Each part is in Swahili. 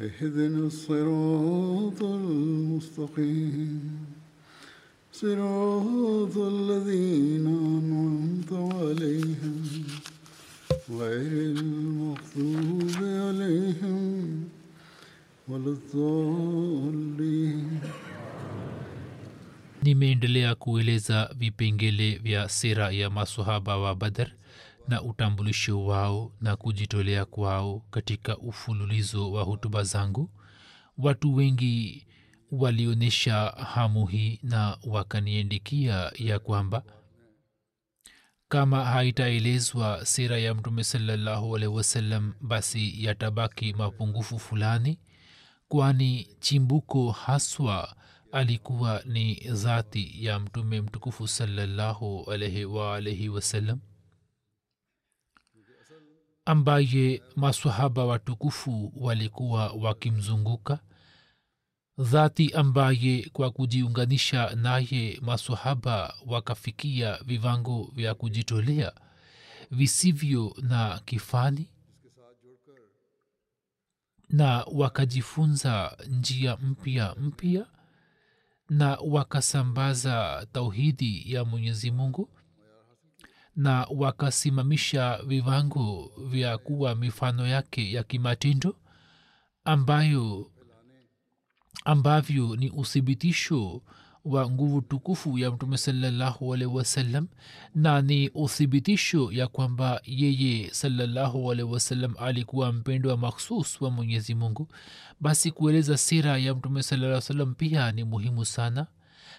اهدنا الصراط المستقيم. صراط الذين أنعمت عليهم غير المغضوب عليهم ولا الضالين. nimeendelea kueleza vipengele vya sera ya masahaba wa badar na utambulisho wao na kujitolea kwao katika ufululizo wa hutuba zangu. Watu wengi walionyesha hamu hii na wakaniendikia ya kwamba kama haitaelezwa sira ya mtume salallahu alehi wasallam basi yatabaki mapungufu fulani kwani chimbuko haswa alikuwa ni dhati ya mtume mtukufu salallahu alaihi waalaihi wasallam ambaye masahaba watukufu walikuwa wakimzunguka dhati ambaye kwa kujiunganisha naye masahaba wakafikia viwango vya kujitolea visivyo na kifani na wakajifunza njia mpya mpya na wakasambaza tauhidi ya mwenyezi mungu na wakasimamisha viwango vya kuwa mifano yake ya kimatendo ambayo ambavyo ni uthibitisho wa nguvu tukufu ya mtume salallahu alaihi wasallam na ni uthibitisho ya kwamba yeye salallahu alaihi wasallam alikuwa mpendwa makhsus wa mwenyezi mungu. Basi kueleza sira ya mtume salaa salam pia ni muhimu sana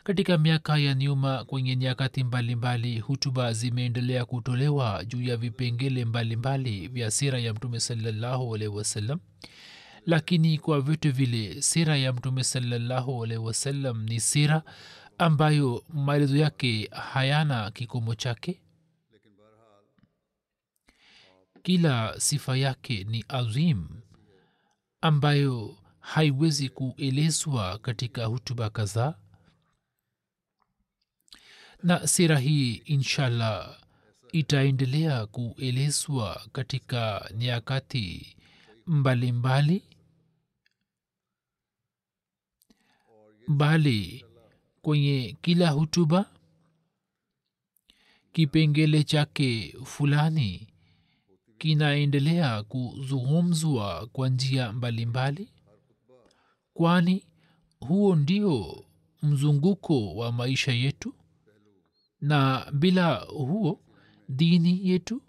katika miaka ya nyuma kwenye nyakati mbalimbali hutuba zimeendelea kutolewa juu ya vipengele mbalimbali vya sira ya mtume salallahu alaihi wasallam. Lakini kwa vyote vile sira ya mtume salallahu alaihi wasallam ni sira ambayo maelezo yake hayana kikomo chake. Kila sifa yake ni azim ambayo haiwezi kuelezwa katika hutuba kadhaa na sira hii inshallah itaendelea kuelezwa katika nyakati mbalimbali. Bali kwenye kila hutuba kipengele chake fulani kinaendelea kuzungumzwa kwa njia mbalimbali kwani huo ndio mzunguko wa maisha yetu na bila huo dini yetu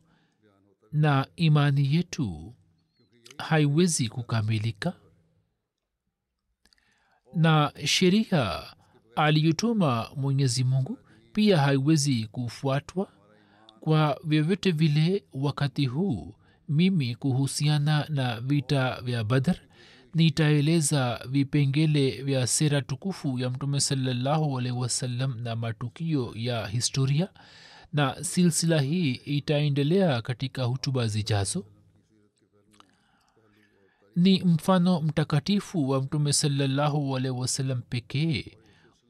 na imani yetu haiwezi kukamilika. Na sheria aliyotuma mwenyezi mungu pia haiwezi kufuatwa kwa vyovyote vile wakati huu. Mimi kuhusiana na vita vya badr nitaeleza vipengele vya sera tukufu ya mtume salallahu alaihi wasallam na matukio ya historia na silsila hii itaendelea katika hutuba zijazo. Ni mfano mtakatifu wa mtume salallahu alaihi wasallam pekee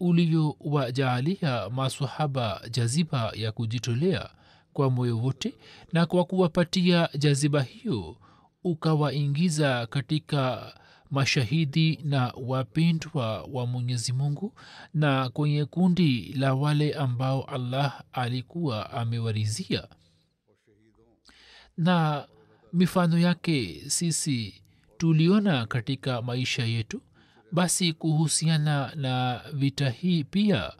uliowajaalia masahaba jaziba ya kujitolea kwa moyo wote na kwa kuwapatia jaziba hiyo ukawaingiza katika mashahidi na wapendwa wa mwenyezi mungu na kwenye kundi la wale ambao allah alikuwa amewarizia. Na mifano yake sisi tuliona katika maisha yetu basi kuhusiana na vita hii pia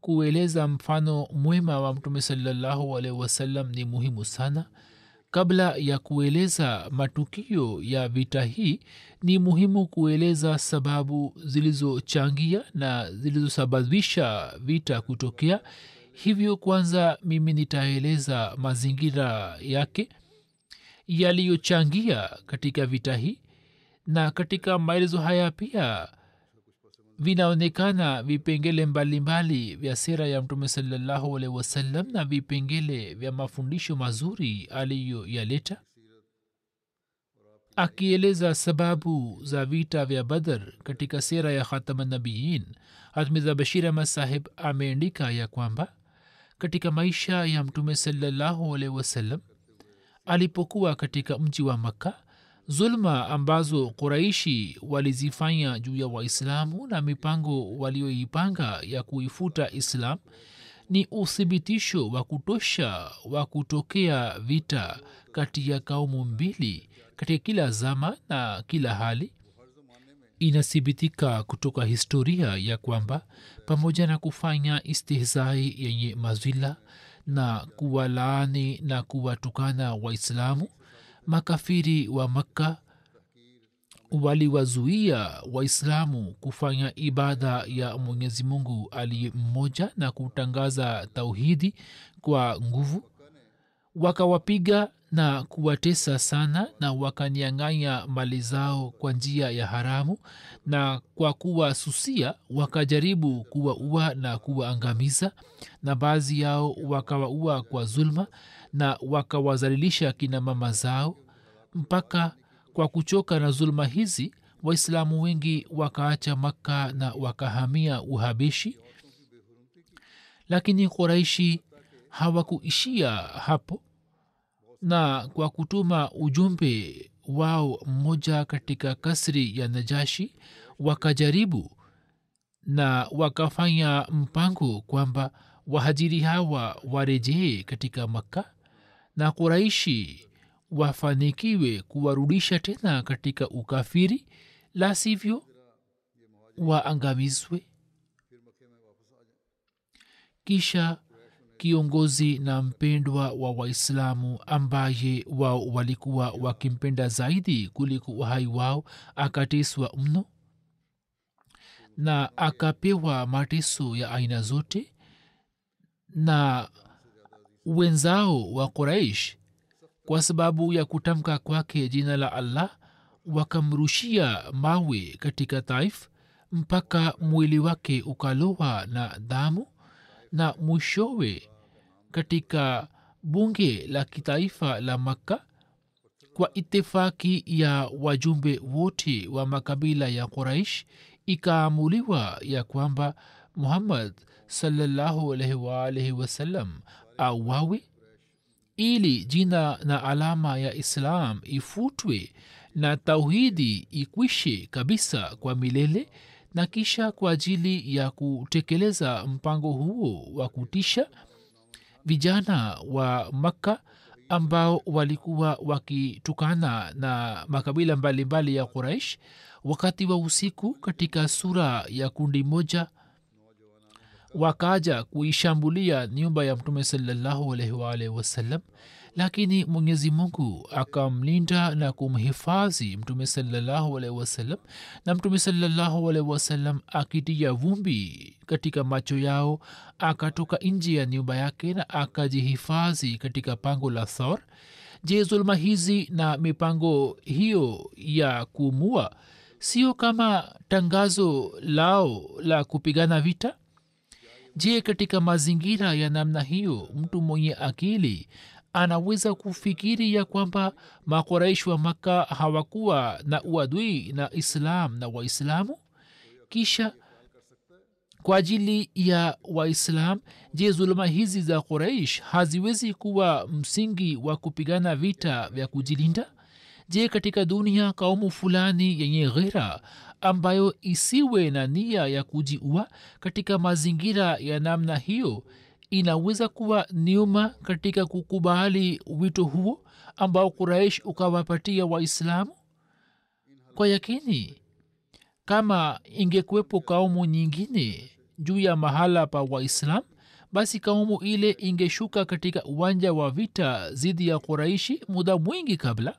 kueleza mfano mwema wa mtume salallahu alaihi wasallam ni muhimu sana kabla ya kueleza matukio ya vita hii ni muhimu kueleza sababu zilizochangia na zilizosababisha vita kutokea. Hivyo kwanza mimi nitaeleza mazingira yake yaliyochangia katika vita hii. Na katika maelezo haya pia vinaonekana vipengele mbalimbali vya sera ya mtume salallahu alehi wasallam na vipengele vya mafundisho mazuri aliyoyaleta. Akieleza sababu za vita vya badar katika sera ya khatamanabiyin hatmiza bashir ahmad sahib ameandika ya kwamba katika maisha ya mtume salallahu alehi wasallam alipokuwa katika mji wa makka zulma ambazo quraishi walizifanya juu ya waislamu na mipango walioipanga ya kuifuta islam ni uthibitisho wa kutosha wa kutokea vita kati ya kaumu mbili katika kila zama na kila hali. Inathibitika kutoka historia ya kwamba pamoja na kufanya istihzai yenye mazwila na kuwalaani na kuwatukana waislamu makafiri wa makka waliwazuia waislamu kufanya ibada ya mwenyezi mungu aliye mmoja na kutangaza tauhidi kwa nguvu. Wakawapiga na kuwatesa sana na wakanyang'anya mali zao kwa njia ya haramu na kwa kuwasusia wakajaribu kuwaua na kuwaangamiza na baadhi yao wakawaua kwa zulma na wakawazalilisha kina mama zao. Mpaka kwa kuchoka na zulma hizi waislamu wengi wakaacha makka na wakahamia uhabishi. Lakini quraishi hawakuishia hapo na kwa kutuma ujumbe wao mmoja katika kasri ya najashi wakajaribu na wakafanya mpango kwamba wahajiri hawa warejee katika makka na kuraishi wafanikiwe kuwarudisha tena katika ukafiri la sivyo waangamizwe. Kisha kiongozi na mpendwa wa waislamu ambaye wao walikuwa wakimpenda zaidi kuliko uhai wao akateswa mno na akapewa mateso ya aina zote na wenzao wa quraish kwa sababu ya kutamka kwake jina la allah wakamrushia mawe katika taif mpaka mwili wake ukalowa na damu na mwishowe katika bunge la kitaifa la makka kwa itifaki ya wajumbe wote wa makabila ya quraish ikaamuliwa ya kwamba muhammad salallahu alaihi wasallam auawe ili jina na alama ya islam ifutwe na tauhidi ikwishe kabisa kwa milele na kisha kwa ajili ya kutekeleza mpango huo wa kutisha vijana wa makka ambao walikuwa wakitukana na makabila mbalimbali mbali ya quraish wakati wa usiku katika sura ya kundi moja wakaja kuishambulia nyumba ya mtume salallahu alaihi waalihi wasallam lakini mwenyezi mungu akamlinda na kumhifadhi mtume salallahu alaihi wasallam na mtume salallahu alaihi wasallam akitia vumbi katika macho yao akatoka nje ya nyumba yake na akajihifadhi katika pango la thor. Je zuluma hizi na mipango hiyo ya kumua sio kama tangazo lao la kupigana vita? Je katika mazingira ya namna hiyo mtu mwenye akili anaweza kufikiri ya kwamba makoraishi wa makka hawakuwa na uadui na islam na waislamu? Kisha kwa ajili ya waislam je zuluma hizi za quraish haziwezi kuwa msingi wa kupigana vita vya kujilinda? Je katika dunia kaumu fulani yenye ghera ambayo isiwe na nia ya kujiua katika mazingira ya namna hiyo inaweza kuwa nyuma katika kukubali wito huo ambao kuraish ukawapatia waislamu? Kwa yakini kama ingekuwepo kaumu nyingine juu ya mahala pa waislamu basi kaumu ile ingeshuka katika uwanja wa vita dhidi ya quraishi muda mwingi kabla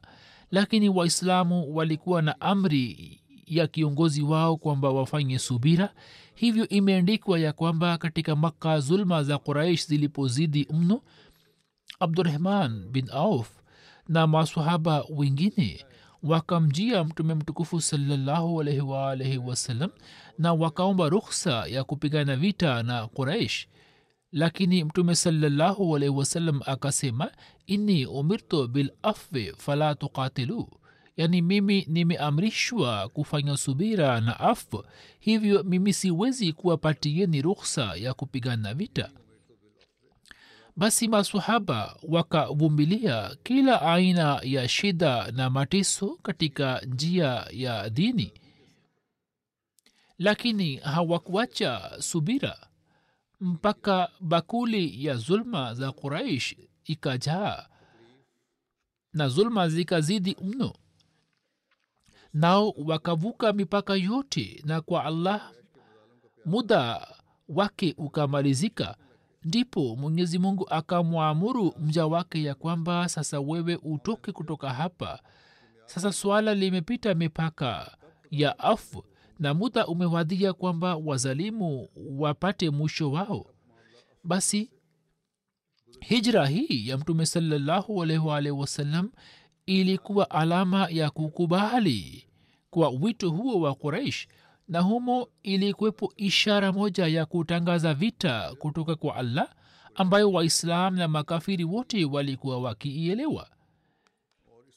lakini waislamu walikuwa na amri ya kiongozi wao kwamba wafanye subira. Hivyo imeandikwa ya kwamba katika makka zulma za quraish zilipozidi mno abdurahman bin auf na masahaba wengine wakamjia mtume mtukufu salallahu wasalam na wakaomba rukhsa ya kupigana vita na quraish. Lakini mtume salallahu wasalam akasema inni umirtu bil afwi fala tuqatilu yaani mimi nimeamrishwa kufanya subira na afu hivyo mimi siwezi kuwapatieni rukhsa ya kupigana vita. Basi masahaba wakavumilia kila aina ya shida na mateso katika njia ya dini. Lakini hawakuacha subira mpaka bakuli ya zulma za quraish ikajaa na zulma zikazidi mno nao wakavuka mipaka yote na kwa allah muda wake ukamalizika ndipo mwenyezi mungu akamwamuru mja wake ya kwamba sasa wewe utoke kutoka hapa. Sasa swala limepita mipaka ya afu na muda umewadhia kwamba wazalimu wapate mwisho wao. Basi hijra hii ya mtume salallahu alaihi wasallam ilikuwa alama ya kukubali kwa wito huo wa quraish na humo ilikuwepo ishara moja ya kutangaza vita kutoka kwa allah ambayo waislam na makafiri wote walikuwa wakiielewa.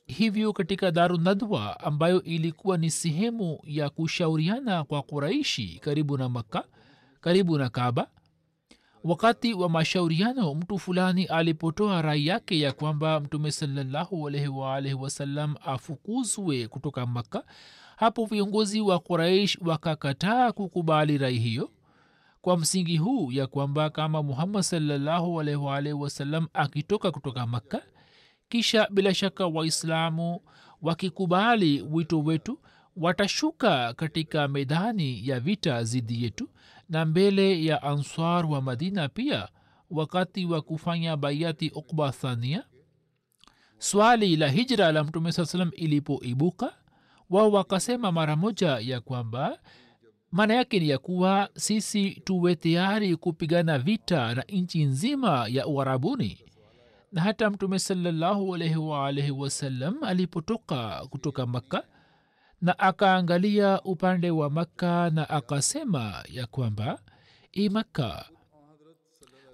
Hivyo katika darunadwa ambayo ilikuwa ni sehemu ya kushauriana kwa quraishi karibu na makka karibu na kaba wakati wa mashauriano mtu fulani alipotoa rai yake ya kwamba mtume salallahu alaihi waalaihi wasallam afukuzwe kutoka makka hapo viongozi wa quraish wakakataa kukubali rai hiyo. Kwa msingi huu ya kwamba kama muhammad salallahu alaihi wasallam akitoka kutoka makka kisha bila shaka waislamu wakikubali wito wetu watashuka katika medani ya vita zidi yetu na mbele ya answar wa madina pia wakati wa kufanya baiati ukba thania. Swali la hijra la mtume saa salam ilipoibuka wao wakasema mara moja ya kwamba maana yake ni ya kuwa sisi tuwe tayari kupigana vita na nchi nzima ya uharabuni na hata mtume salallahu alaihi waalaihi wasallam alipotoka kutoka makka na akaangalia upande wa makka na akasema ya kwamba i makka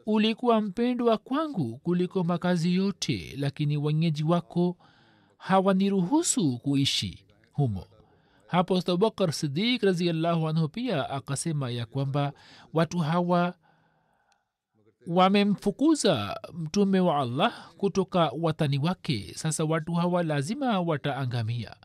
ulikuwa mpendwa kwangu kuliko makazi yote lakini wenyeji wako hawaniruhusu kuishi humo. Hapo abubakar sidik raziallahu anhu pia akasema ya kwamba watu hawa wamemfukuza mtume wa allah kutoka watani wake. Sasa watu hawa lazima wataangamia.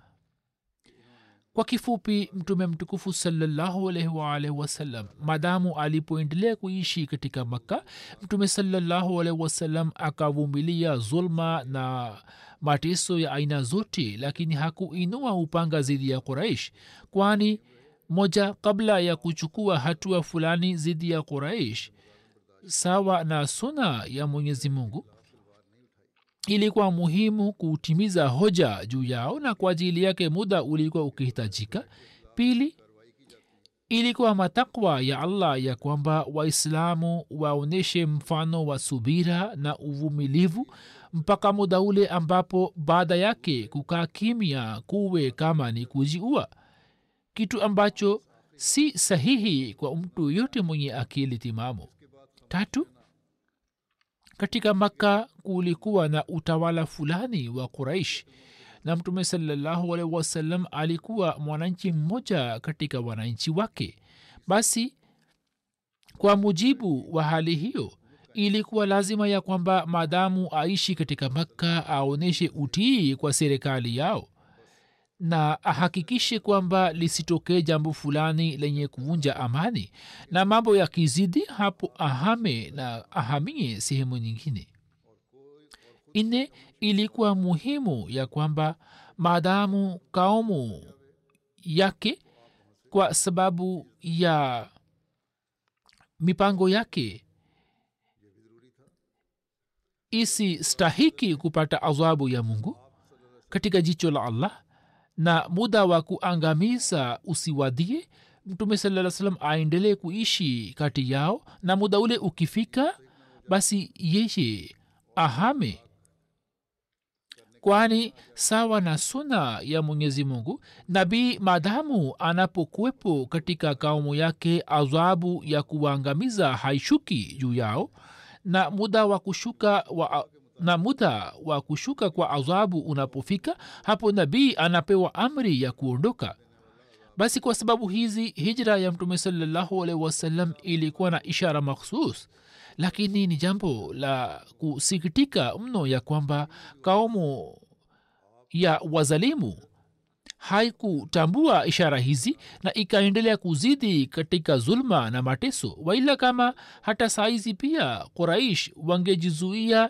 Kwa kifupi mtume mtukufu salallahu wasalam wasallam madamu alipoendelea kuishi katika makka mtume salallahu wasalam akavumilia zulma na mateso ya aina zote lakini hakuinua upanga zidi ya quraish kwani moja kabla ya kuchukua hatua fulani dhidi ya quraish sawa na suna ya mwenyezi mungu ilikuwa muhimu kutimiza hoja juu yao na kwa ajili yake muda ulikuwa ukihitajika. Pili ilikuwa matakwa ya allah ya kwamba waislamu waonyeshe mfano wa subira na uvumilivu mpaka muda ule ambapo baada yake kukaa kimya kuwe kama ni kujiua kitu ambacho si sahihi kwa mtu yote mwenye akili timamu. Tatu katika makka kulikuwa na utawala fulani wa quraish na mtume salallahu alaihi wasallam alikuwa mwananchi mmoja katika wananchi wake. Basi kwa mujibu wa hali hiyo ilikuwa lazima ya kwamba maadamu aishi katika makka aonyeshe utii kwa serikali yao na ahakikishe kwamba lisitokee jambo fulani lenye kuvunja amani na mambo ya kizidi hapo ahame na ahamie sehemu nyingine. Ine ilikuwa muhimu ya kwamba maadamu kaumu yake kwa sababu ya mipango yake isistahiki kupata adhabu ya mungu katika jicho la allah na muda wa kuangamiza usiwadie mtume saa salam aendelee kuishi kati yao na muda ule ukifika basi yeye ahame. Kwani sawa na suna ya mwenyezi mungu nabii maadamu anapokuwepo katika kaumu yake adhabu ya kuwaangamiza haishuki juu yao na muda wa kushuka wa na muda wa kushuka kwa adhabu unapofika hapo nabii anapewa amri ya kuondoka. Basi kwa sababu hizi hijra ya mtume salallahu alaihi wasallam ilikuwa na ishara makhsus lakini ni jambo la kusikitika mno ya kwamba kaumu ya wazalimu haikutambua ishara hizi na ikaendelea kuzidi katika zulma na mateso. Waila kama hata saizi pia quraish wangejizuia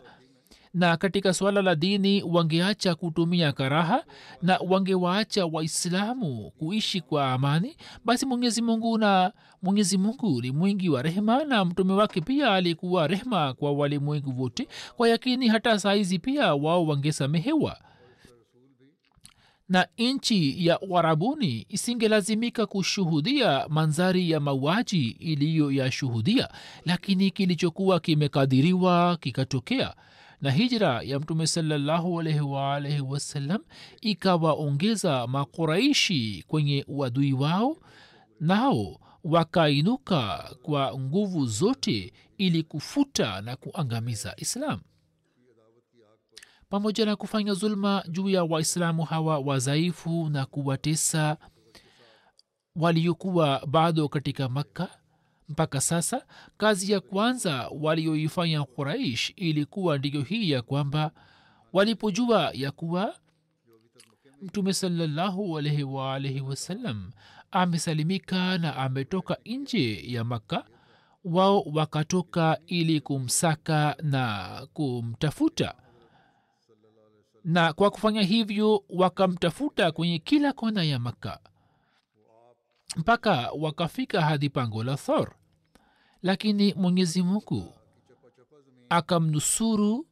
na katika swala la dini wangeacha kutumia karaha na wangewaacha waislamu kuishi kwa amani basi mwenyezi mungu na mwenyezi mungu ni mwingi wa rehema na mtume wake pia alikuwa rehema kwa walimwengu wote. Kwa yakini hata saizi pia wao wangesamehewa na nchi ya uarabuni isingelazimika kushuhudia manzari ya mauaji iliyoyashuhudia lakini kilichokuwa kimekadiriwa kikatokea. Na hijra ya mtume salallahu alaihi ikawaongeza makuraishi kwenye uadui wao nao wakainuka kwa nguvu zote ili kufuta na kuangamiza islam pamoja na kufanya zuluma juu ya waislamu hawa wadhaifu na kuwatesa waliokuwa bado katika makka. Mpaka sasa kazi ya kwanza walioifanya quraish ilikuwa ndiyo hii ya kwamba walipojua ya kuwa mtume salallahu alaihi waalaihi wasallam amesalimika na ametoka nje ya makka wao wakatoka ili kumsaka na kumtafuta na kwa kufanya hivyo wakamtafuta kwenye kila kona ya makka mpaka wakafika hadi pango la thor. Lakini mwenyezi mungu akamnusuru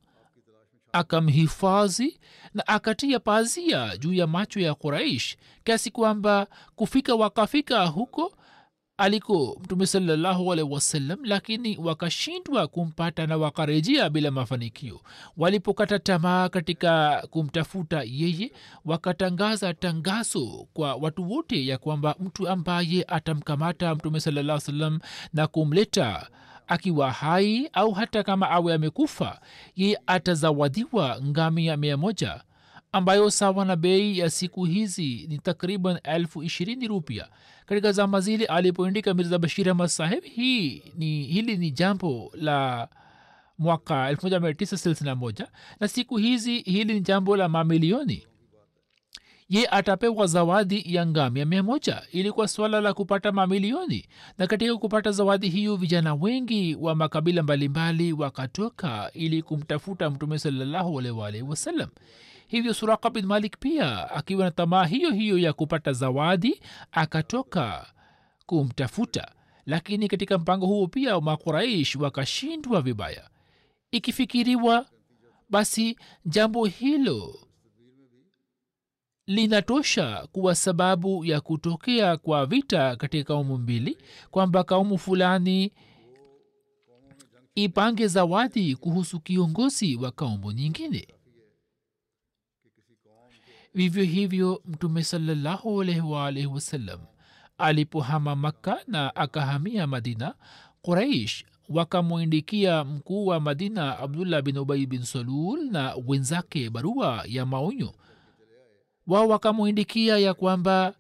akamhifadhi na akatia pazia juu ya macho ya quraish kiasi kwamba kufika wakafika huko aliko mtume salallahu alaihi wasallam lakini wakashindwa kumpata na wakarejea bila mafanikio. Walipokata tamaa katika kumtafuta yeye wakatangaza tangazo kwa watu wote ya kwamba mtu ambaye atamkamata mtume salaa salam na kumleta akiwa hai au hata kama awe amekufa ye atazawadiwa ngamia mia moja ambayo sawa na bei ya siku hizi ni takriban elfu ishirini rupia. Katika zama zile alipoandika mirza bashir ahmad saheb hii ni hili ni jambo la mwaka 1961 na siku hizi hili ni jambo la mamilioni. Ye atapewa zawadi ya ngamia mia moja. Ilikuwa swala la kupata mamilioni. Na katika kupata zawadi hiyo vijana wengi wa makabila mbalimbali wakatoka ili kumtafuta mtume salallahu wasalam wasallam hivyo suraka bin malik pia akiwa na tamaa hiyo hiyo ya kupata zawadi akatoka kumtafuta. Lakini katika mpango huo pia makuraish wakashindwa vibaya. Ikifikiriwa basi jambo hilo linatosha kuwa sababu ya kutokea kwa vita katika kaumu mbili kwamba kaumu fulani ipange zawadi kuhusu kiongozi wa kaumu nyingine vivyo hivyo mtume salallahu alaihi waalaihi alipohama makka na akahamia madina quraish wakamwindikia mkuu wa madina abdullah bin ubai bin salul na wenzake barua ya maonyo. Wao wakamwindikia ya kwamba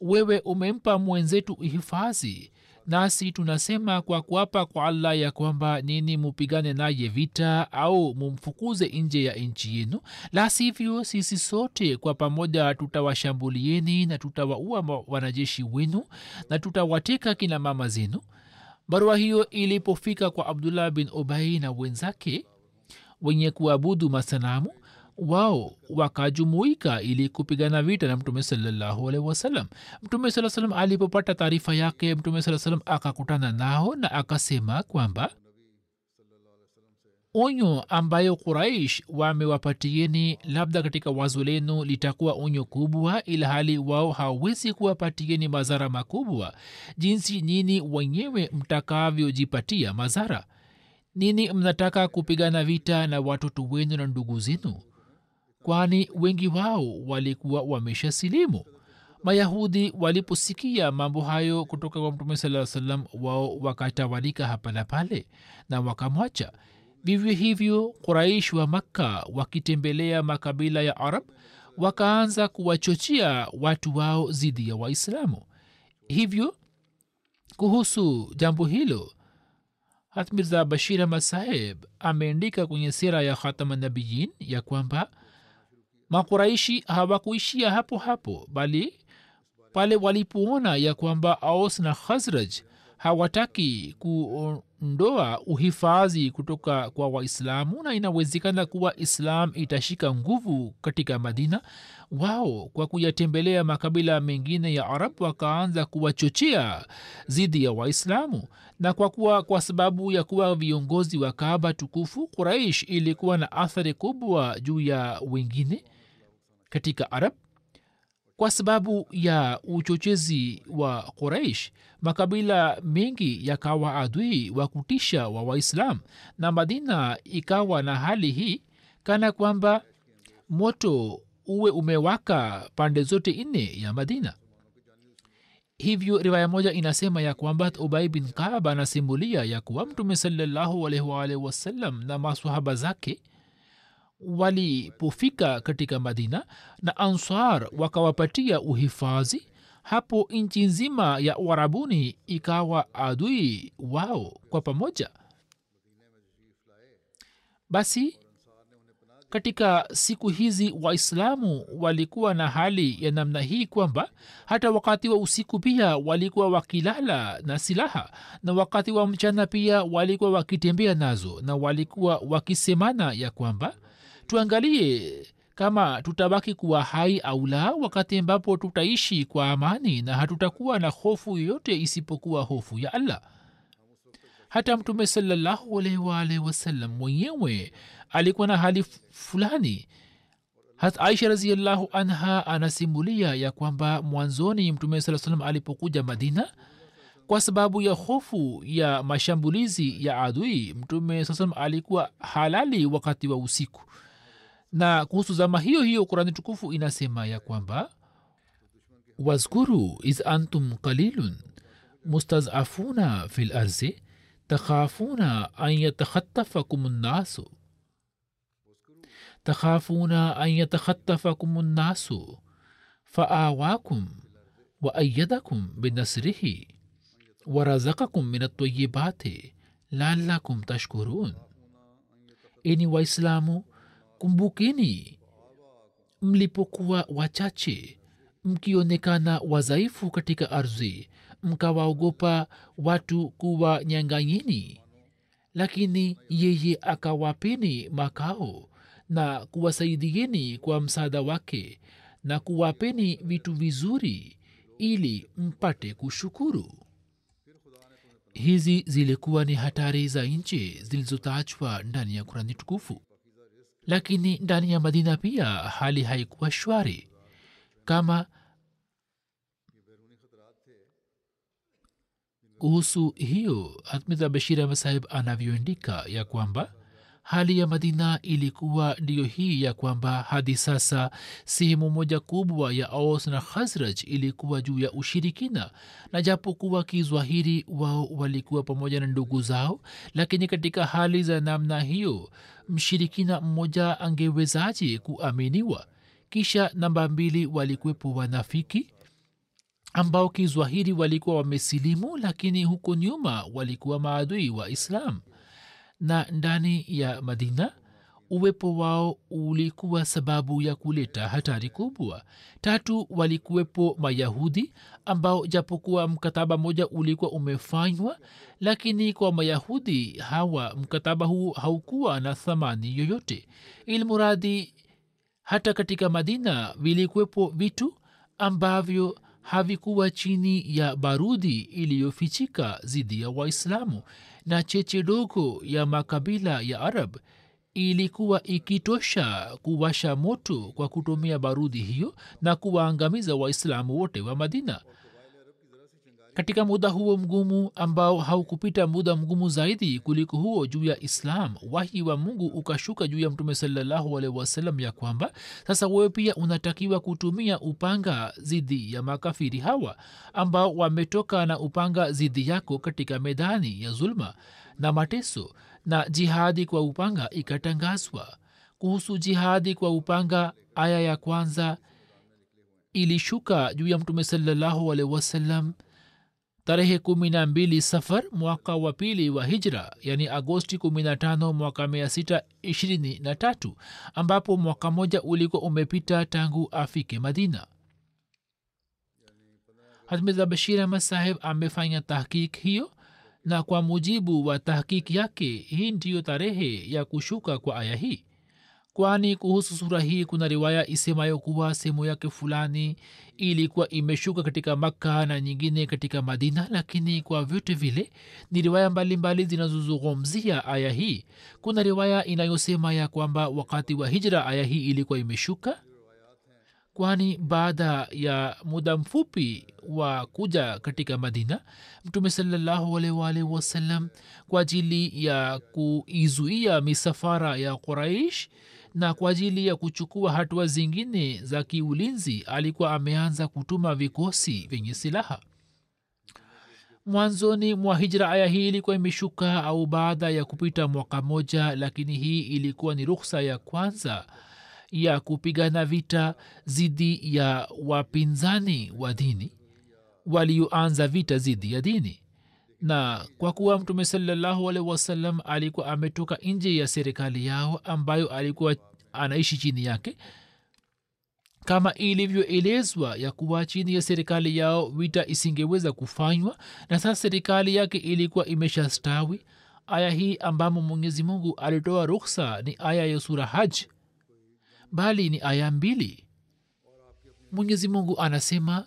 wewe umempa mwenzetu hifadhi nasi tunasema kwa kuapa kwa allah ya kwamba nini mupigane naye vita au mumfukuze nje ya nchi yenu. La sivyo sisi sote kwa pamoja tutawashambulieni na tutawaua wanajeshi wenu na tutawateka kina mama zenu. Barua hiyo ilipofika kwa abdullah bin obai na wenzake wenye kuabudu masanamu wao wakajumuika ili kupigana vita na mtume wasallam. Mtume saa salam alipopata taarifa yake mtume saa salam akakutana nao na akasema kwamba onyo ambayo quraish wamewapatieni labda katika wazo lenu litakuwa onyo kubwa ila hali wao hawezi kuwapatieni madhara makubwa. Jinsi nini wenyewe mtakavyojipatia madhara. Nini mnataka kupigana vita na watoto wenu na ndugu zenu kwani wengi wao walikuwa wamesha silimu mayahudi waliposikia mambo hayo kutoka kwa mtume saa salam wao wakatawalika hapa na pale na wakamwacha. Vivyo hivyo quraish wa makka wakitembelea makabila ya arab wakaanza kuwachochea watu wao dhidi ya waislamu. Hivyo kuhusu jambo hilo hatmirza bashir ahmad saheb ameandika kwenye sira ya khatamanabiyin ya kwamba makuraishi hawakuishia hapo hapo bali pale walipoona ya kwamba aus na khazraj hawataki kuondoa uhifadhi kutoka kwa waislamu na inawezekana kuwa islam itashika nguvu katika madina wao kwa kuyatembelea makabila mengine ya arab wakaanza kuwachochea dhidi ya waislamu. Na kwa kuwa kwa sababu ya kuwa viongozi wa kaaba tukufu quraish ilikuwa na athari kubwa juu ya wengine katika arab kwa sababu ya uchochezi wa quraish. Makabila mengi yakawa adui wa kutisha wa waislam na madina ikawa na hali hii kana kwamba moto uwe umewaka pande zote nne ya madina. Hivyo riwaya moja inasema ya kwamba ubai bin kaab anasimulia ya kuwa mtume salallahu alaihi waalihi wasallam na masahaba zake walipofika katika madina na ansar wakawapatia uhifadhi hapo nchi nzima ya uarabuni ikawa adui wao kwa pamoja. Basi katika siku hizi waislamu walikuwa na hali ya namna hii kwamba hata wakati wa usiku pia walikuwa wakilala na silaha na wakati wa mchana pia walikuwa wakitembea nazo na walikuwa wakisemana ya kwamba tuangalie kama tutabaki kuwa hai au la wakati ambapo tutaishi kwa amani na hatutakuwa na hofu yoyote isipokuwa hofu ya allah. Hata mtume salallahu alaihi wasallam mwenyewe alikuwa na hali fulani. Aisha raziallahu anha anasimulia ya kwamba mwanzoni mtume saa salam alipokuja madina kwa sababu ya hofu ya mashambulizi ya adui mtume saa salam alikuwa halali wakati wa usiku na kuhusu zama hiyo hiyo kurani tukufu inasema ya kwamba wazkuru iz antum qalilun mustazafuna fi larzi takhafuna an yatakhatafakum nnasu takhafuna an yatakhatafakum nnasu faawakum waayadakum binasrihi warazakakum min altayibati laalakum tashkurun ini waislamu kumbukeni mlipokuwa wachache mkionekana wadhaifu katika ardhi mkawaogopa watu kuwa nyanganyini. Lakini yeye akawapeni makao na kuwasaidieni kwa msaada wake na kuwapeni vitu vizuri ili mpate kushukuru. Hizi zilikuwa ni hatari za nchi zilizotajwa ndani ya kurani tukufu lakini ndani ya madina pia hali haikuwa shwari. Kama kuhusu hiyo hatmidha bashir sahib anavyoandika ya kwamba hali ya madina ilikuwa ndiyo hii ya kwamba hadi sasa sehemu moja kubwa ya aus na khazraj ilikuwa juu ya ushirikina na japokuwa kizwahiri wao walikuwa pamoja na ndugu zao lakini katika hali za namna hiyo mshirikina mmoja angewezaje kuaminiwa? Kisha namba mbili walikuwepo wanafiki ambao kizwahiri walikuwa wamesilimu lakini huko nyuma walikuwa maadui wa islam na ndani ya madina uwepo wao ulikuwa sababu ya kuleta hatari kubwa. Tatu walikuwepo mayahudi ambao japokuwa mkataba moja ulikuwa umefanywa lakini kwa mayahudi hawa mkataba huu haukuwa na thamani yoyote. Ilmuradhi hata katika madina vilikuwepo vitu ambavyo havikuwa chini ya barudi iliyofichika dhidi ya waislamu na cheche dogo ya makabila ya arab ilikuwa ikitosha kuwasha moto kwa kutumia barudhi hiyo na kuwaangamiza waislamu wote wa madina katika muda huo mgumu ambao haukupita muda mgumu zaidi kuliko huo juu ya islam wahi wa mungu ukashuka juu ya mtume salallahu alaihi ya kwamba sasa wewe pia unatakiwa kutumia upanga zidi ya makafiri hawa ambao wametoka na upanga zidi yako katika medani ya zulma na mateso na jihadi kwa upanga ikatangazwa. Kuhusu jihadi kwa upanga aya ya kwanza ilishuka juu ya mtume salallahu alaihi wasallam tarehe kumi na mbili safar mwaka wa pili wa hijra yani agosti kumi na tano mwaka mia sita ishirini na tatu ambapo mwaka moja ulikuwa umepita tangu afike madina. Hazmiza bashir ahmad saheb amefanya tahkik hiyo na kwa mujibu wa tahkik yake hii ndiyo tarehe ya kushuka kwa aya hii kwani kuhusu sura hii kuna riwaya isemayo kuwa sehemu yake fulani ilikuwa imeshuka katika makka na nyingine katika madina lakini kwa vyote vile ni riwaya mbalimbali zinazozungumzia aya hii. Kuna riwaya inayosema ya kwamba wakati wa hijra aya hii ilikuwa imeshuka kwani baada ya muda mfupi wa kuja katika madina mtume salllahualwalhi wasalam kwa ajili ya kuizuia misafara ya quraish na kwa ajili ya kuchukua hatua zingine za kiulinzi alikuwa ameanza kutuma vikosi vyenye silaha. Mwanzoni mwa hijra aya hii ilikuwa imeshuka au baada ya kupita mwaka moja lakini hii ilikuwa ni ruksa ya kwanza ya kupigana vita dhidi ya wapinzani wa dini walioanza vita dhidi ya dini na kwa kuwa mtume salallahu alehi wasallam alikuwa ametoka nje ya serikali yao ambayo alikuwa anaishi chini yake kama ilivyoelezwa ya kuwa chini ya serikali yao vita isingeweza kufanywa na sasa serikali yake ilikuwa imeshastawi aya hii ambamo mwenyezi mungu alitoa ruksa ni aya ya sura haj bali ni aya mbili. Mwenyezi mungu anasema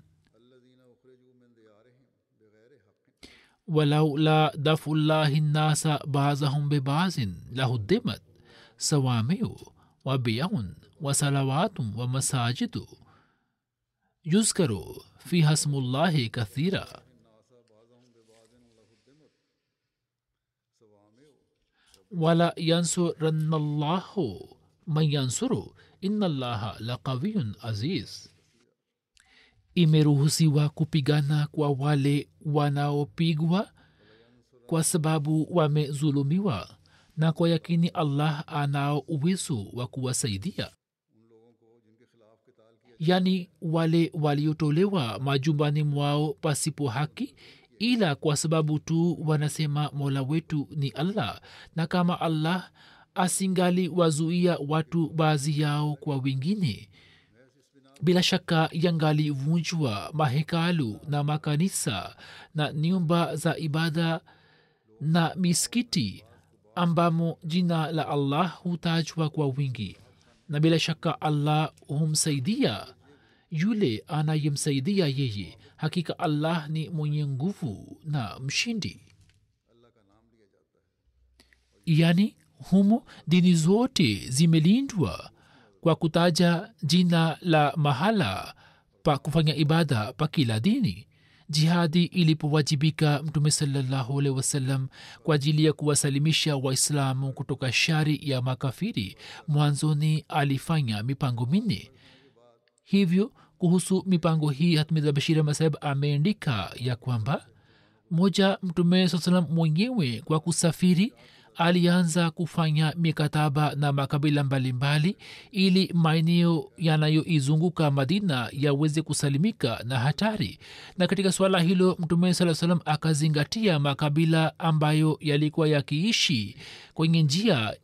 ولولا دفع الله الناس بعضهم ببعض لهدمت صوامع وبيع وصلوات ومساجد. يذكر فيها اسم الله كثيرا. ولا ينصرن الله من ينصر إن الله لقوي عزيز. Imeruhusiwa kupigana kwa wale wanaopigwa kwa sababu wamezulumiwa na kwa yakini allah anao uwezo wa kuwasaidia. Yani wale waliotolewa majumbani mwao pasipo haki ila kwa sababu tu wanasema mola wetu ni allah na kama allah asingali wazuia watu baadhi yao kwa wengine bila shaka yangalivunjwa mahekalu na makanisa na nyumba za ibada na miskiti ambamo jina la allah hutajwa kwa wingi. Na bila shaka allah humsaidia yule anayemsaidia yeye. Hakika allah ni mwenye nguvu na mshindi. Yani humo dini zote zimelindwa kwa kutaja jina la mahala pa kufanya ibada pa kila dini. Jihadi ilipowajibika mtume salllahualhi wasallam kwa ajili ya kuwasalimisha waislamu kutoka shari ya makafiri mwanzoni alifanya mipango minne. Hivyo kuhusu mipango hii hatmiza bashir masaheb ameandika ya kwamba moja mtume saa salam mwenyewe kwa kusafiri alianza kufanya mikataba na makabila mbalimbali ili maeneo yanayoizunguka madina yaweze kusalimika na hatari. Na katika suala hilo mtume saa salam akazingatia makabila ambayo yalikuwa yakiishi kwenye njia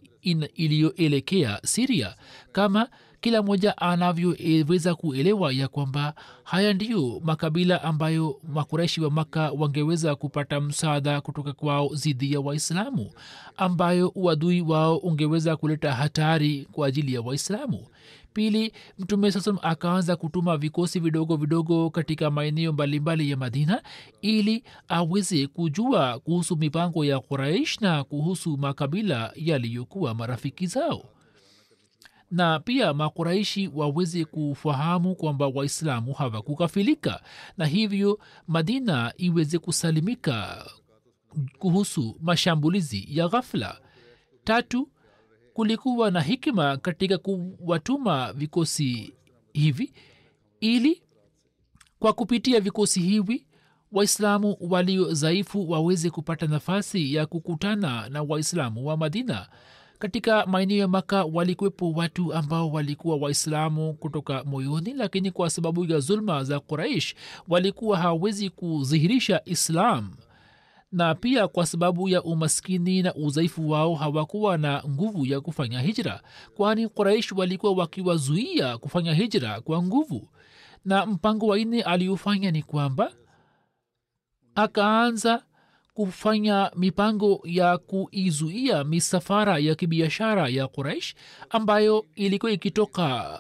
iliyoelekea siria kama kila mmoja anavyoweza kuelewa ya kwamba haya ndiyo makabila ambayo makureshi wa maka wangeweza kupata msaada kutoka kwao dhidi ya waislamu ambayo uadui wao ungeweza kuleta hatari kwa ajili ya waislamu. Pili mtume sasam akaanza kutuma vikosi vidogo vidogo katika maeneo mbalimbali ya madina ili aweze kujua kuhusu mipango ya quraish na kuhusu makabila yaliyokuwa marafiki zao na pia makuraishi waweze kufahamu kwamba waislamu hawakukafilika na hivyo madina iweze kusalimika kuhusu mashambulizi ya ghafla. Tatu kulikuwa na hikima katika kuwatuma vikosi hivi ili kwa kupitia vikosi hivi waislamu walio dhaifu waweze kupata nafasi ya kukutana na waislamu wa madina katika maeneo ya maka walikuwepo watu ambao walikuwa waislamu kutoka moyoni lakini kwa sababu ya zulma za quraish walikuwa hawawezi kudhihirisha islam. Na pia kwa sababu ya umaskini na udhaifu wao hawakuwa na nguvu ya kufanya hijra kwani quraish walikuwa wakiwazuia kufanya hijra kwa nguvu. Na mpango wa nne aliofanya ni kwamba akaanza kufanya mipango ya kuizuia misafara ya kibiashara ya quraish ambayo ilikuwa ikitoka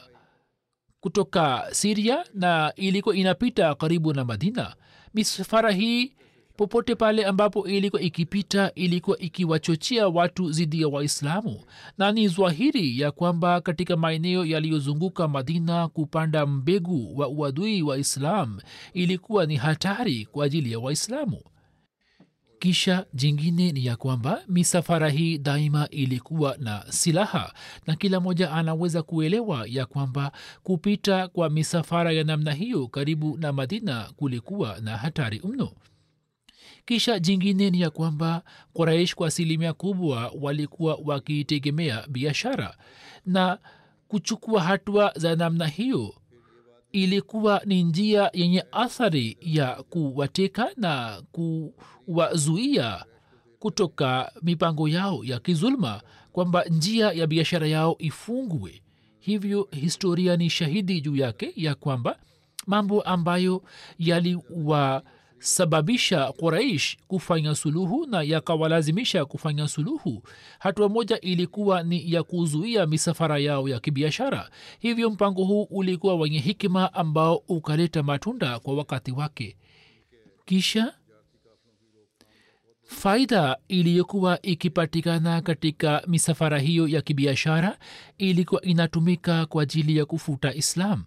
kutoka siria na ilikuwa inapita karibu na madina. Misafara hii popote pale ambapo ilikuwa ikipita ilikuwa ikiwachochea watu dhidi ya waislamu. Na ni zwahiri ya kwamba katika maeneo yaliyozunguka madina kupanda mbegu wa uadui wa islam ilikuwa ni hatari kwa ajili ya waislamu kisha jingine ni ya kwamba misafara hii daima ilikuwa na silaha na kila mmoja anaweza kuelewa ya kwamba kupita kwa misafara ya namna hiyo karibu na madina kulikuwa na hatari mno. Kisha jingine ni ya kwamba quraish kwa asilimia kubwa walikuwa wakitegemea biashara na kuchukua hatua za namna hiyo ilikuwa ni njia yenye athari ya kuwateka na kuwazuia kutoka mipango yao ya kizulma kwamba njia ya biashara yao ifungwe. Hivyo historia ni shahidi juu yake ya kwamba mambo ambayo yaliwasababisha quraish kufanya suluhu na yakawalazimisha kufanya suluhu. Hatua moja ilikuwa ni ya kuzuia misafara yao ya kibiashara. Hivyo mpango huu ulikuwa wenye hikima ambao ukaleta matunda kwa wakati wake. Kisha faida iliyokuwa ikipatikana katika misafara hiyo ya kibiashara ilikuwa inatumika kwa ajili ya kufuta islam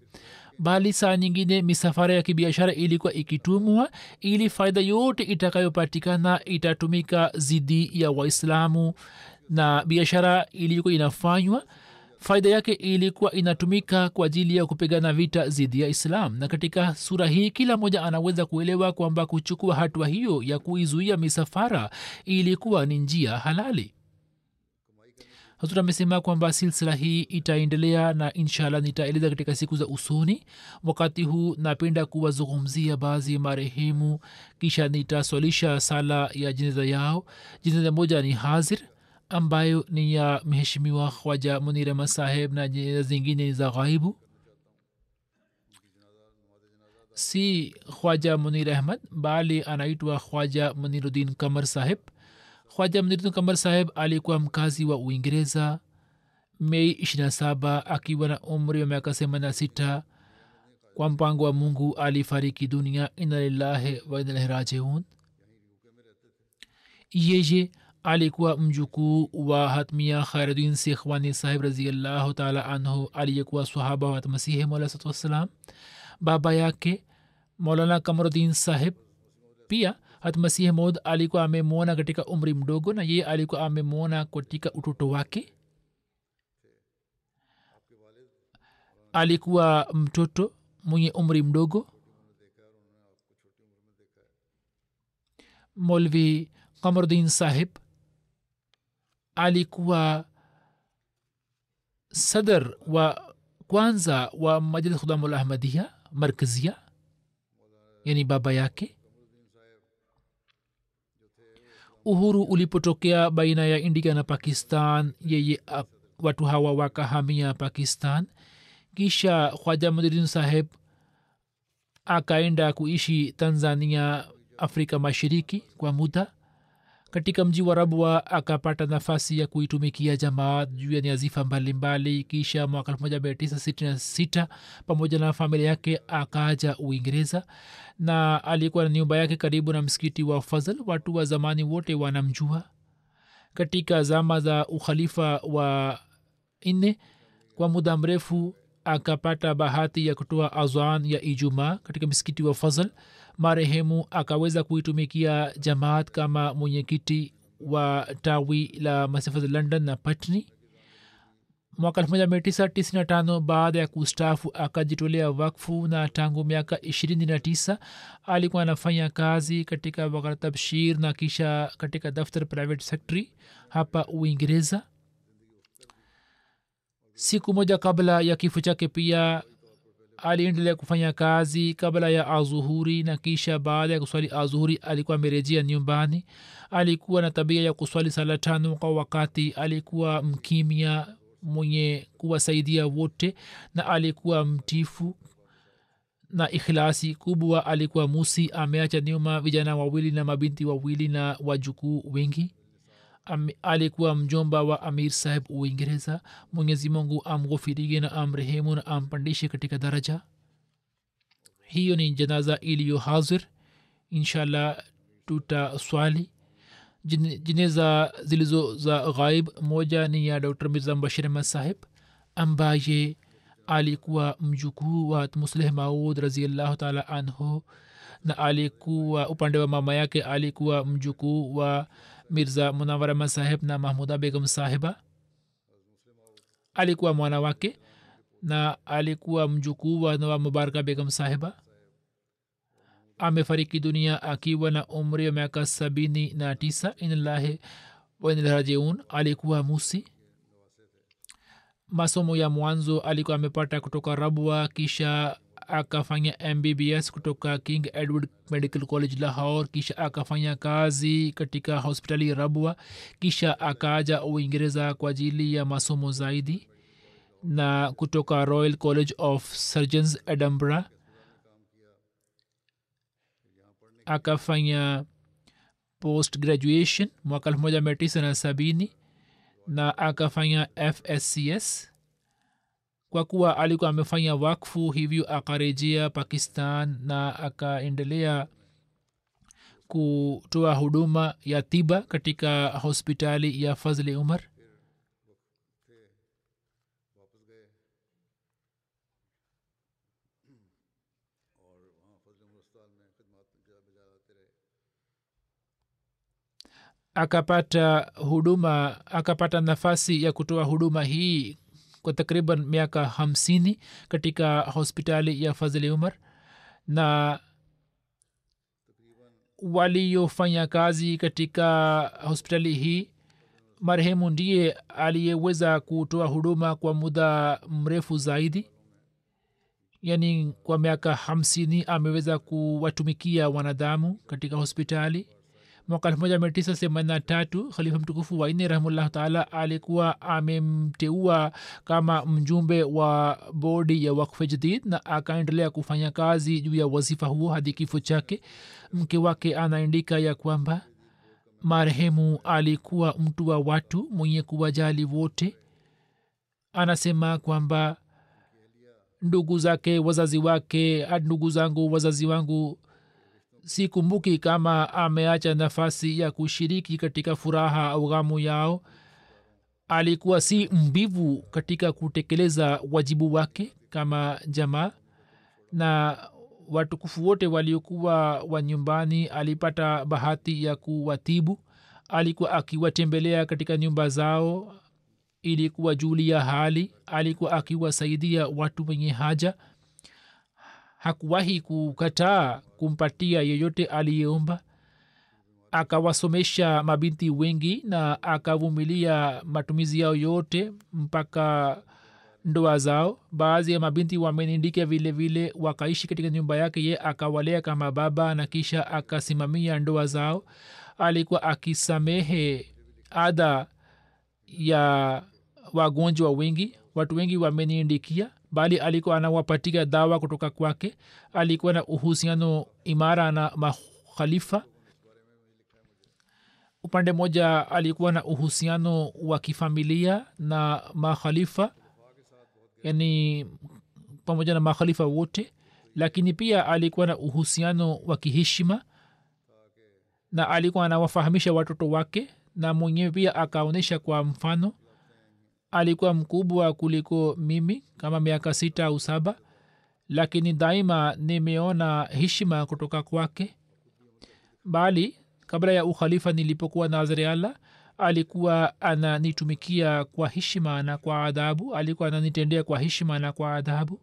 bali saa nyingine misafara ya kibiashara ilikuwa ikitumwa ili faida yote itakayopatikana itatumika zidi ya waislamu. Na biashara ilikuwa inafanywa faida yake ilikuwa inatumika kwa ajili ya kupigana vita dhidi ya islam. Na katika sura hii kila mmoja anaweza kuelewa kwamba kuchukua hatua hiyo ya kuizuia misafara ilikuwa ni njia halali hazur amesema kwamba silsila hii itaendelea na inshallah nitaeleza katika siku za usoni. Wakati huu napenda kuwazungumzia baadhi ya marehemu kisha nitaswalisha sala ya jeneza yao. Jeneza moja ni hazir ambayo ni ya mheshimiwa khwaja munirama saheb na jeneza zingine ni za ghaibu. Si khwaja munir ahmad bali anaitwa khwaja muniruddin kamar saheb khwaja muniruddin kamar saheb alikuwa mkazi wa uingereza mei 27 akiwa na umri wa miaka 86 kwa mpango wa mungu alifariki dunia. Ina lillahi wa inalahi rajiun. Yeye alikuwa mjukuu wa hatmia khairuddin sekhwani sahib raziallahu taala anhu aliyekuwa sahaba wa masihi maulatu wassalam baba yake maulana kamaruddin sahib. Pia hatmasihi mod alikuwa amemwona katika umri mdogo na yeye alikuwa amemwona katika utoto wake. Alikuwa mtoto mwenye umri mdogo. Molvi kamaruddin sahib alikuwa sadr wa kwanza wa majlis khudamul ahmadia markazia yani baba yake uhuru ulipotokea baina ya india na pakistan yeye watu hawa wakahamia pakistan. Kisha khwaja mudirin saheb akaenda kuishi tanzania afrika mashariki kwa muda katika mji wa rabwa akapata nafasi ya kuitumikia jamaat juu ya nyazifa mbalimbali kisha mwaka 1966 pamoja na familia yake akaja uingereza na alikuwa na nyumba yake karibu na msikiti wa fazl watu wa zamani wote wanamjua. Katika zama za ukhalifa wa nne kwa muda mrefu akapata bahati ya kutoa azan ya ijumaa katika msikiti wa fazl marehemu akaweza kuitumikia jamaat kama mwenyekiti wa tawi la masifaz london na patni mwaka 1995 baada ya kustafu akajitolea wakfu na tangu miaka 29 alikuwa anafanya kazi katika wakara tabshir na kisha katika daftar private secretary hapa uingereza. Siku moja kabla ya kifo chake pia aliendelea kufanya kazi kabla ya azuhuri na kisha baada ya kuswali azuhuri alikuwa amerejea nyumbani. Alikuwa na tabia ya kuswali sala tano kwa wakati. Alikuwa mkimya mwenye kuwasaidia wote na alikuwa mtifu na ikhlasi kubwa. Alikuwa musi ameacha nyuma vijana wawili na mabinti wawili na wajukuu wengi Am, alikuwa mjomba wa amir saheb uingereza. Mwenyezi mungu amghufirige na amrehemu na ampandishe katika daraja. Hiyo ni janaza iliyo hazir. Inshallah tutaswali. Jeneza zilizo za ghaib moja ni ya dr. Mirza mbashirma saheb ambaye alikuwa mjukuu wa musleh maud raziallahu taala anhu na alikuwa upande wa mama yake alikuwa mjukuu wa mirza munawar ahmad saheb na mahmuda begum sahiba. Alikuwa mwana wake na alikuwa mjukuu wa nawa mubaraka begum sahiba. Amefariki dunia akiwa na umri wa miaka sabini na tisa inlahi wainilrajiun alikuwa musi. Masomo ya mwanzo alikuwa amepata kutoka rabwa kisha akafanya mbbs kutoka king edward medical college lahor kisha akafanya kazi katika hospitali rabwa kisha akaja uingereza kwa ajili ya masomo zaidi na kutoka royal college of surgeons edinburgh akafanya post graduation mwaka 1970 na akafanya fscs kwa kuwa alikuwa amefanya wakfu hivyo akarejea pakistan na akaendelea kutoa huduma ya tiba katika hospitali ya fazli umar. Akapata huduma akapata nafasi ya kutoa huduma hii kwa takriban miaka hamsini katika hospitali ya fazili umar. Na waliofanya kazi katika hospitali hii marehemu ndiye aliyeweza kutoa huduma kwa muda mrefu zaidi. Yaani kwa miaka hamsini ameweza kuwatumikia wanadamu katika hospitali mwaka 1983 khalifa mtukufu waine rahimullah taala alikuwa amemteua kama mjumbe wa bodi ya wakfe jadid na akaendelea kufanya kazi juu ya wazifa huo hadi kifo chake. Mke wake anaandika ya kwamba marehemu alikuwa mtu wa watu mwenye kuwajali wote. Anasema kwamba ndugu zake wazazi wake ndugu zangu wazazi wangu sikumbuki kama ameacha nafasi ya kushiriki katika furaha au ghamu yao. Alikuwa si mbivu katika kutekeleza wajibu wake kama jamaa na watukufu wote waliokuwa wa nyumbani alipata bahati ya kuwatibu. Alikuwa akiwatembelea katika nyumba zao ili kuwajulia hali. Alikuwa akiwasaidia watu wenye haja hakuwahi kukataa kumpatia yeyote aliyeomba. Akawasomesha mabinti wengi na akavumilia matumizi yao yote mpaka ndoa zao. Baadhi ya mabinti wamenindika vile vile wakaishi katika nyumba yake. Ye akawalea kama baba na kisha akasimamia ndoa zao. Alikuwa akisamehe ada ya wagonjwa wengi. Watu wengi wameniindikia bali alikuwa anawapatia dawa kutoka kwake. Alikuwa na uhusiano imara na makhalifa. Upande mmoja alikuwa na uhusiano wa kifamilia na makhalifa yani pamoja na makhalifa wote lakini pia alikuwa na uhusiano wa kiheshima na alikuwa anawafahamisha watoto wake na mwenyewe pia akaonyesha kwa mfano alikuwa mkubwa kuliko mimi kama miaka sita au saba lakini daima nimeona heshima kutoka kwake. Bali kabla ya ukhalifa nilipokuwa nazariala alikuwa ananitumikia kwa heshima na kwa adhabu. Alikuwa ananitendea kwa heshima na kwa adhabu.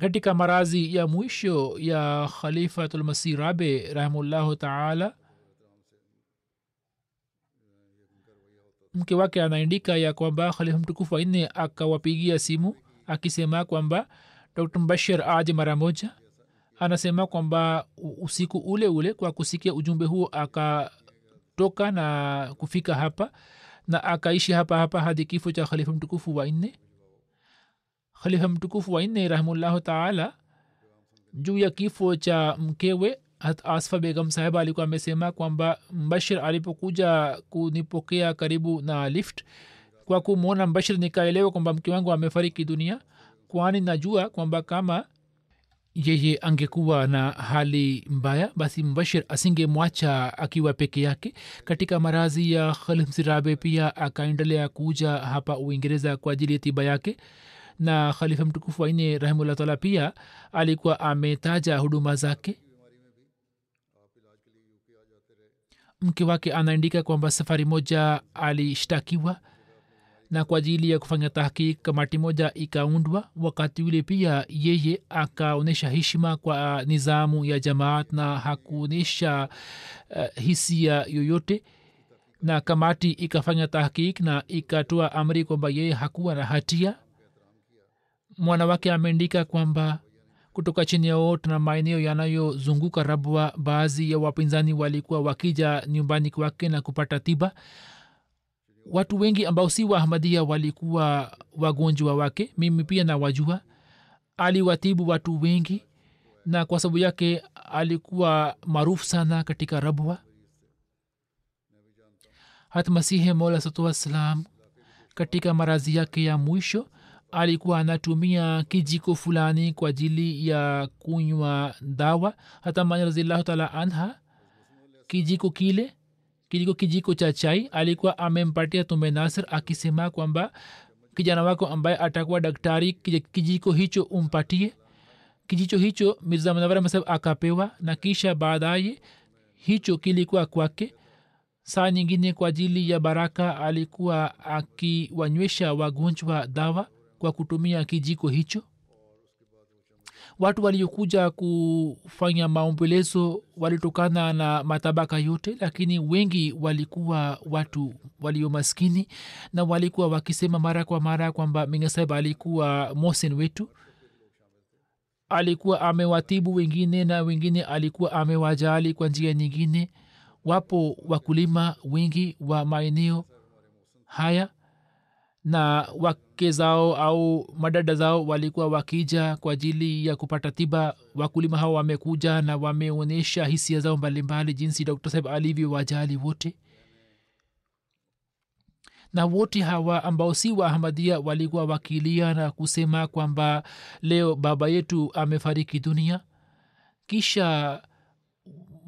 Katika marazi ya mwisho ya khalifatulmasih rabe rahimullahu taala mke wake anaandika ya kwamba khalifa mtukufu wanne akawapigia simu akisema kwamba dr mbashir aje mara moja. Anasema kwamba usiku ule ule kwa kusikia ujumbe huo akatoka na kufika hapa na akaishi hapa hapa hadi kifo cha khalifa mtukufu wa nne. Khalifa mtukufu wanne rahimullahu taala juu ya kifo cha mkewe asfa begam saheba alikuwa amesema kwamba mbashir alipokuja kunipokea karibu na lift kwa kumwona mbashir nikaelewa kwamba mke wangu amefariki dunia kwani najua kwamba kama yeye angekuwa na hali mbaya basi mbashir asingemwacha akiwa peke yake. Katika marazi ya khalifsirabe pia akaendelea kuja hapa uingereza kwa ajili ya tiba yake. Na khalifa mtukufu waine rahimullah taala pia alikuwa ametaja huduma zake mke wake anaandika kwamba safari moja alishtakiwa na kwa ajili ya kufanya tahkik kamati moja ikaundwa. Wakati ule pia yeye akaonyesha heshima kwa nizamu ya jamaat na hakuonyesha uh, hisia yoyote. Na kamati ikafanya tahkik na ikatoa amri kwamba yeye hakuwa na hatia. Mwanawake ameandika kwamba kutoka chini yao na maeneo yanayozunguka rabwa baadhi ya wapinzani walikuwa wakija nyumbani kwake na kupata tiba. Watu wengi ambao si waahmadia walikuwa wagonjwa wake mimi pia nawajua. Aliwatibu watu wengi na kwa sababu yake alikuwa maarufu sana katika rabwa. Hat masihe mola satu wassalam katika marazi yake ya mwisho alikuwa anatumia kijiko fulani kwa ajili ya kunywa dawa. Hata razillahu taala anha kijiko kile kijiko kijiko cha chai alikuwa amempatia tume nasir akisema kwamba kijana wako ambaye atakuwa daktari kijiko hicho umpatie. Kijicho hicho mirza munawara masab akapewa na kisha baadaye hicho kilikuwa kwake. Saa nyingine kwa ajili ya baraka alikuwa akiwanywesha wagonjwa dawa kwa kutumia kijiko hicho. Watu waliokuja kufanya maombolezo walitokana na matabaka yote lakini wengi walikuwa watu walio maskini na walikuwa wakisema mara kwa mara kwamba mingasab alikuwa mosen wetu. Alikuwa amewatibu wengine na wengine alikuwa amewajali kwa njia nyingine. Wapo wakulima wengi wa maeneo haya na wake zao au madada zao walikuwa wakija kwa ajili ya kupata tiba. Wakulima hao wamekuja na wameonyesha hisia zao mbalimbali jinsi dr alivyo wajali wote. Na wote hawa ambao si waahmadia walikuwa wakilia na kusema kwamba leo baba yetu amefariki dunia. Kisha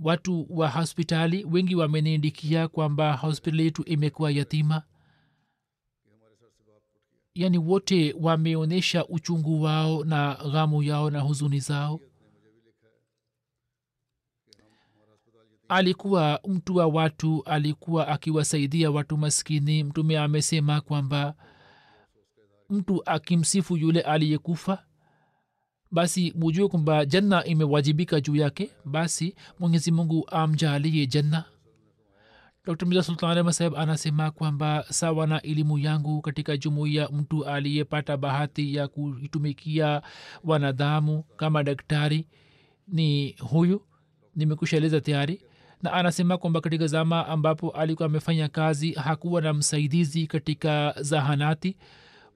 watu wa hospitali wengi wameniindikia kwamba hospitali yetu imekuwa yatima yaani wote wameonyesha uchungu wao na ghamu yao na huzuni zao. Alikuwa mtu wa watu alikuwa akiwasaidia watu maskini. Mtume amesema kwamba mtu akimsifu yule aliyekufa basi mujue kwamba janna imewajibika juu yake. Basi mwenyezi mungu amjaalie janna dr mirza sultan ahmad saheb anasema kwamba sawa na elimu yangu katika jumuiya mtu aliyepata bahati ya kuitumikia wanadamu kama daktari ni huyu nimekushaeleza tayari. Na anasema kwamba katika zama ambapo alikuwa amefanya kazi hakuwa na msaidizi katika zahanati.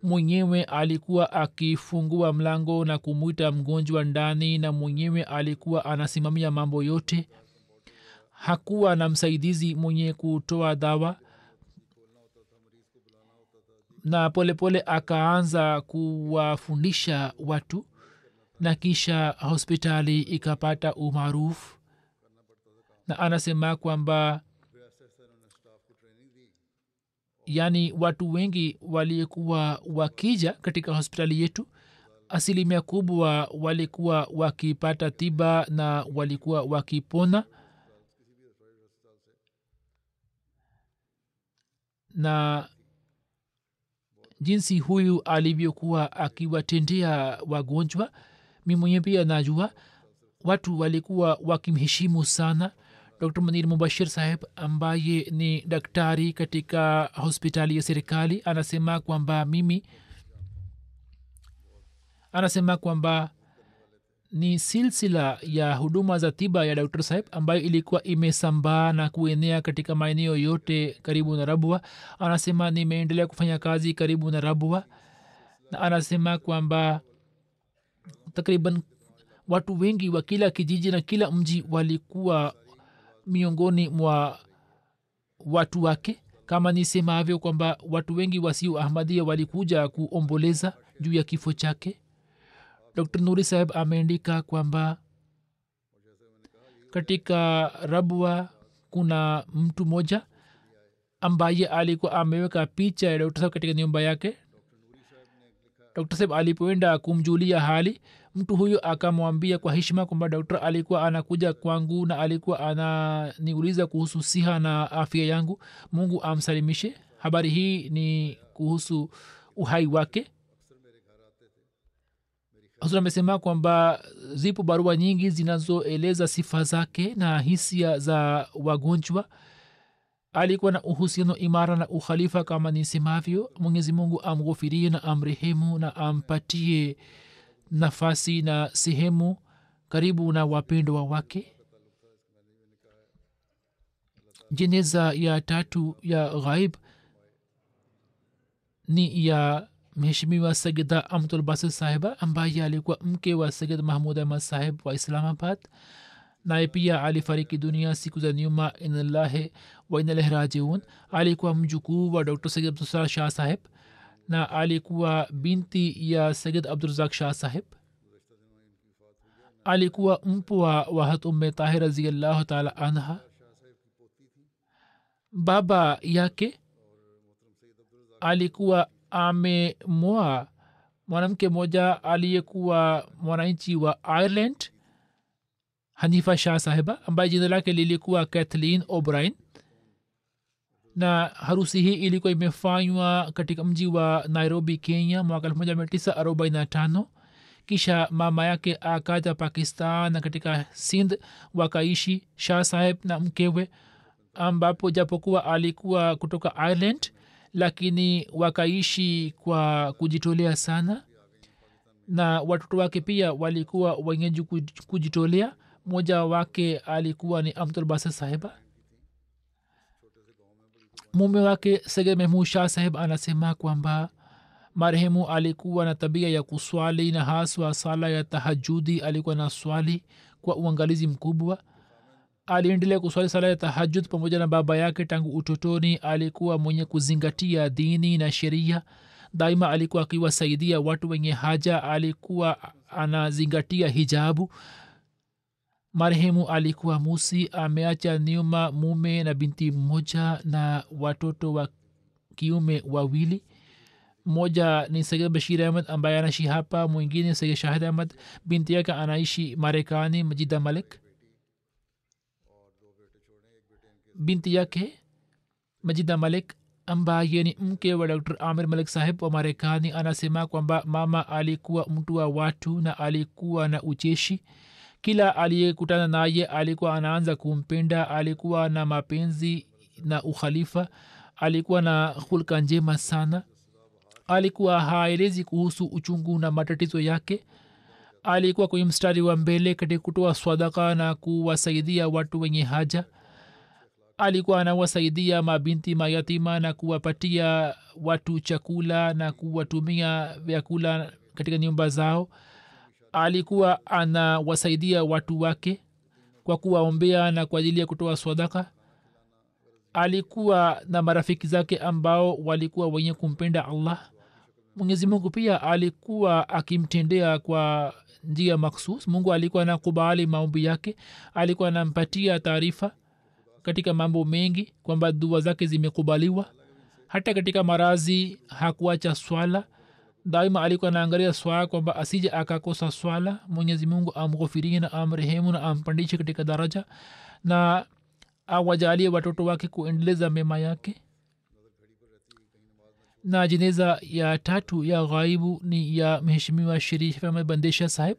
Mwenyewe alikuwa akifungua mlango na kumwita mgonjwa ndani na mwenyewe alikuwa anasimamia mambo yote hakuwa na msaidizi mwenye kutoa dawa. Na polepole pole akaanza kuwafundisha watu na kisha hospitali ikapata umaarufu. Na anasema kwamba yaani watu wengi walikuwa wakija katika hospitali yetu. Asilimia kubwa walikuwa wakipata tiba na walikuwa wakipona na jinsi huyu alivyokuwa akiwatendea wagonjwa mi mwenye pia najua. Watu walikuwa wakimheshimu sana dr manir mubashir saheb ambaye ni daktari katika hospitali ya serikali. Anasema kwamba mimi anasema kwamba ni silsila ya huduma za tiba ya dr saheb ambayo ilikuwa imesambaa na kuenea katika maeneo yote karibu na rabua. Anasema nimeendelea kufanya kazi karibu na rabua. Na anasema kwamba takriban watu wengi wa kila kijiji na kila mji walikuwa miongoni mwa watu wake. Kama nisemavyo kwamba watu wengi wasio ahmadia walikuja kuomboleza juu ya kifo chake dr nuri saheb ameandika kwamba katika rabwa kuna mtu mmoja ambaye alikuwa ameweka picha ya dr saheb katika nyumba yake. Dr saheb alipoenda kumjulia hali mtu huyo akamwambia kwa heshima kwamba dokta alikuwa anakuja kwangu na alikuwa ananiuliza kuhusu siha na afya yangu. Mungu amsalimishe. Habari hii ni kuhusu uhai wake huzur amesema kwamba zipo barua nyingi zinazoeleza sifa zake na hisia za wagonjwa. Alikuwa na uhusiano imara na ukhalifa kama nisemavyo. Mwenyezi mungu amghofirie na amrehemu na ampatie nafasi na sehemu karibu na wapendwa wake. Jeneza ya tatu ya ghaib ni ya mheshimiwa sagida amtulbasir sahiba ambaye alikuwa mke wa sayid mahmud ahmad sahib wa islamabad naye pia alifariki dunia siku za nyuma inalahi wa inalahi rajiun. Alikuwa mjukuu wa dr. Sayid abdusar shah sahib na alikuwa binti ya sayid abdurazak shah sahib. Alikuwa mpwa wa hat umme tahir raziallahu taala anha. Baba yake alikuwa amemoa mwanamke mmoja aliyekuwa mwananchi wa ireland hanifa shah sahiba ambaye jina lake lilikuwa kathleen obrin na harusi hii ilikuwa imefanywa katika mji wa nairobi kenya mwaka 1945 kisha mama yake akaja pakistan na katika sindh wakaishi shah saheb na mkewe ambapo japokuwa alikuwa kutoka ireland lakini wakaishi kwa kujitolea sana. Na watoto wake pia walikuwa wenyeji kujitolea. Mmoja wake alikuwa ni amtulbasa sahiba mume wake sege mehmud shah saheb anasema kwamba marehemu alikuwa na tabia ya kuswali na haswa sala ya tahajudi alikuwa na swali kwa uangalizi mkubwa aliendelea kuswali sala ya tahajud pamoja na baba yake tangu utotoni. Alikuwa mwenye kuzingatia dini na sheria. Daima alikuwa akiwasaidia watu wenye haja. Alikuwa anazingatia hijabu. Marehemu alikuwa musi. Ameacha nyuma mume na binti mmoja na watoto wa kiume wawili. Mmoja ni sege bashir ahmad ambaye anaishi hapa. Mwingine sege shahid ahmad binti yake anaishi marekani majida malik binti yake majida malik ambaye ni mke wa dr amir malik saheb wa marekani anasema kwamba mama alikuwa mtu wa watu na alikuwa na ucheshi kila aliyekutana naye alikuwa anaanza kumpenda alikuwa na mapenzi na ukhalifa alikuwa na hulka njema sana alikuwa haelezi kuhusu uchungu na matatizo yake alikuwa kwenye mstari wa mbele katika kutoa swadaka na kuwasaidia watu wenye haja alikuwa anawasaidia mabinti mayatima na kuwapatia watu chakula na kuwatumia vyakula katika nyumba zao. Alikuwa anawasaidia watu wake kwa kuwaombea na kwa ajili ya kutoa swadaka alikuwa na marafiki zake ambao walikuwa wenye kumpenda allah. Mwenyezi mungu pia alikuwa akimtendea kwa njia maksus. Mungu alikuwa anakubali maombi yake. Alikuwa anampatia taarifa katika mambo mengi kwamba dua zake zimekubaliwa. Hata katika marazi hakuacha swala. Daima alikuwa anaangalia swala kwamba asije akakosa swala. Mwenyezi mungu amghofirie na amrehemu na ampandishe katika daraja na awajalie watoto wake kuendeleza mema yake. Na jeneza ya tatu ya ghaibu ni ya mheshimiwa sherif bandesha sahib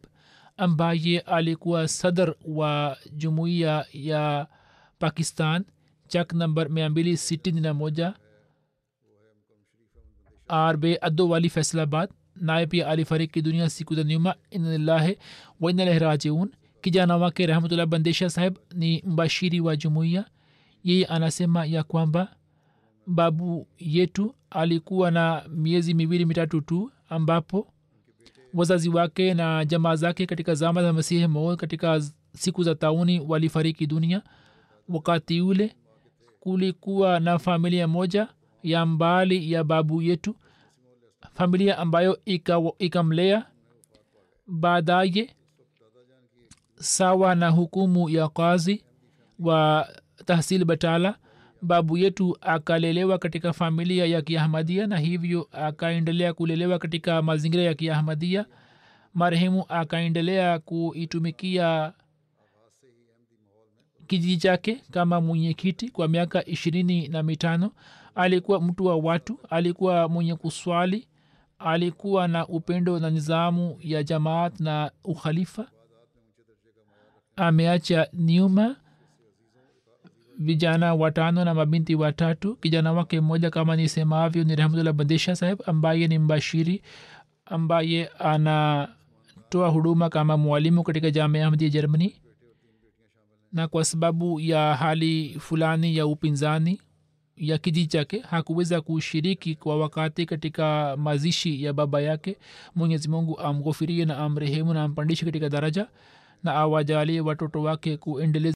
ambaye alikuwa sadr wa jumuiya ya pakistan chak number mia mbili sitini na moja? Rb addo wali faisalabad. Naye pia alifariki dunia siku za nyuma inalillahi wainalahi rajiun. Kijana wake rahmatullah bandesha saheb ni mbashiri wa jumuiya. Yeye anasema ya kwamba babu yetu alikuwa na miezi miwili mitatu tu ambapo wazazi wake na jamaa zake katika zama za masihi mo katika siku za tauni walifariki dunia wakati ule kulikuwa na familia moja ya mbali ya babu yetu familia ambayo ikamlea ika baadaye sawa na hukumu ya kazi wa tahsil batala. Babu yetu akalelewa katika familia ya kiahmadia na hivyo akaendelea kulelewa katika mazingira ya kiahmadia. Marehemu akaendelea kuitumikia kijiji chake kama mwenyekiti kwa miaka ishirini na mitano. Alikuwa mtu wa watu alikuwa mwenye kuswali alikuwa na upendo na nizamu ya jamaat na ukhalifa. Ameacha nyuma vijana watano na mabinti watatu. Kijana wake mmoja kama nisemavyo ni rahmatullah bandesha saheb ambaye ni mbashiri ambaye anatoa huduma kama mwalimu katika jamia ahmadi ya germany na kwa sababu ya hali fulani ya upinzani ya kijiji chake hakuweza kushiriki kwa wakati katika mazishi ya baba yake. Mwenyezi mungu amghofirie na amrehemu na ampandishe katika daraja na awajalie watoto wake kuendeleza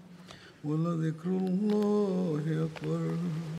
ولذكر الله أكبر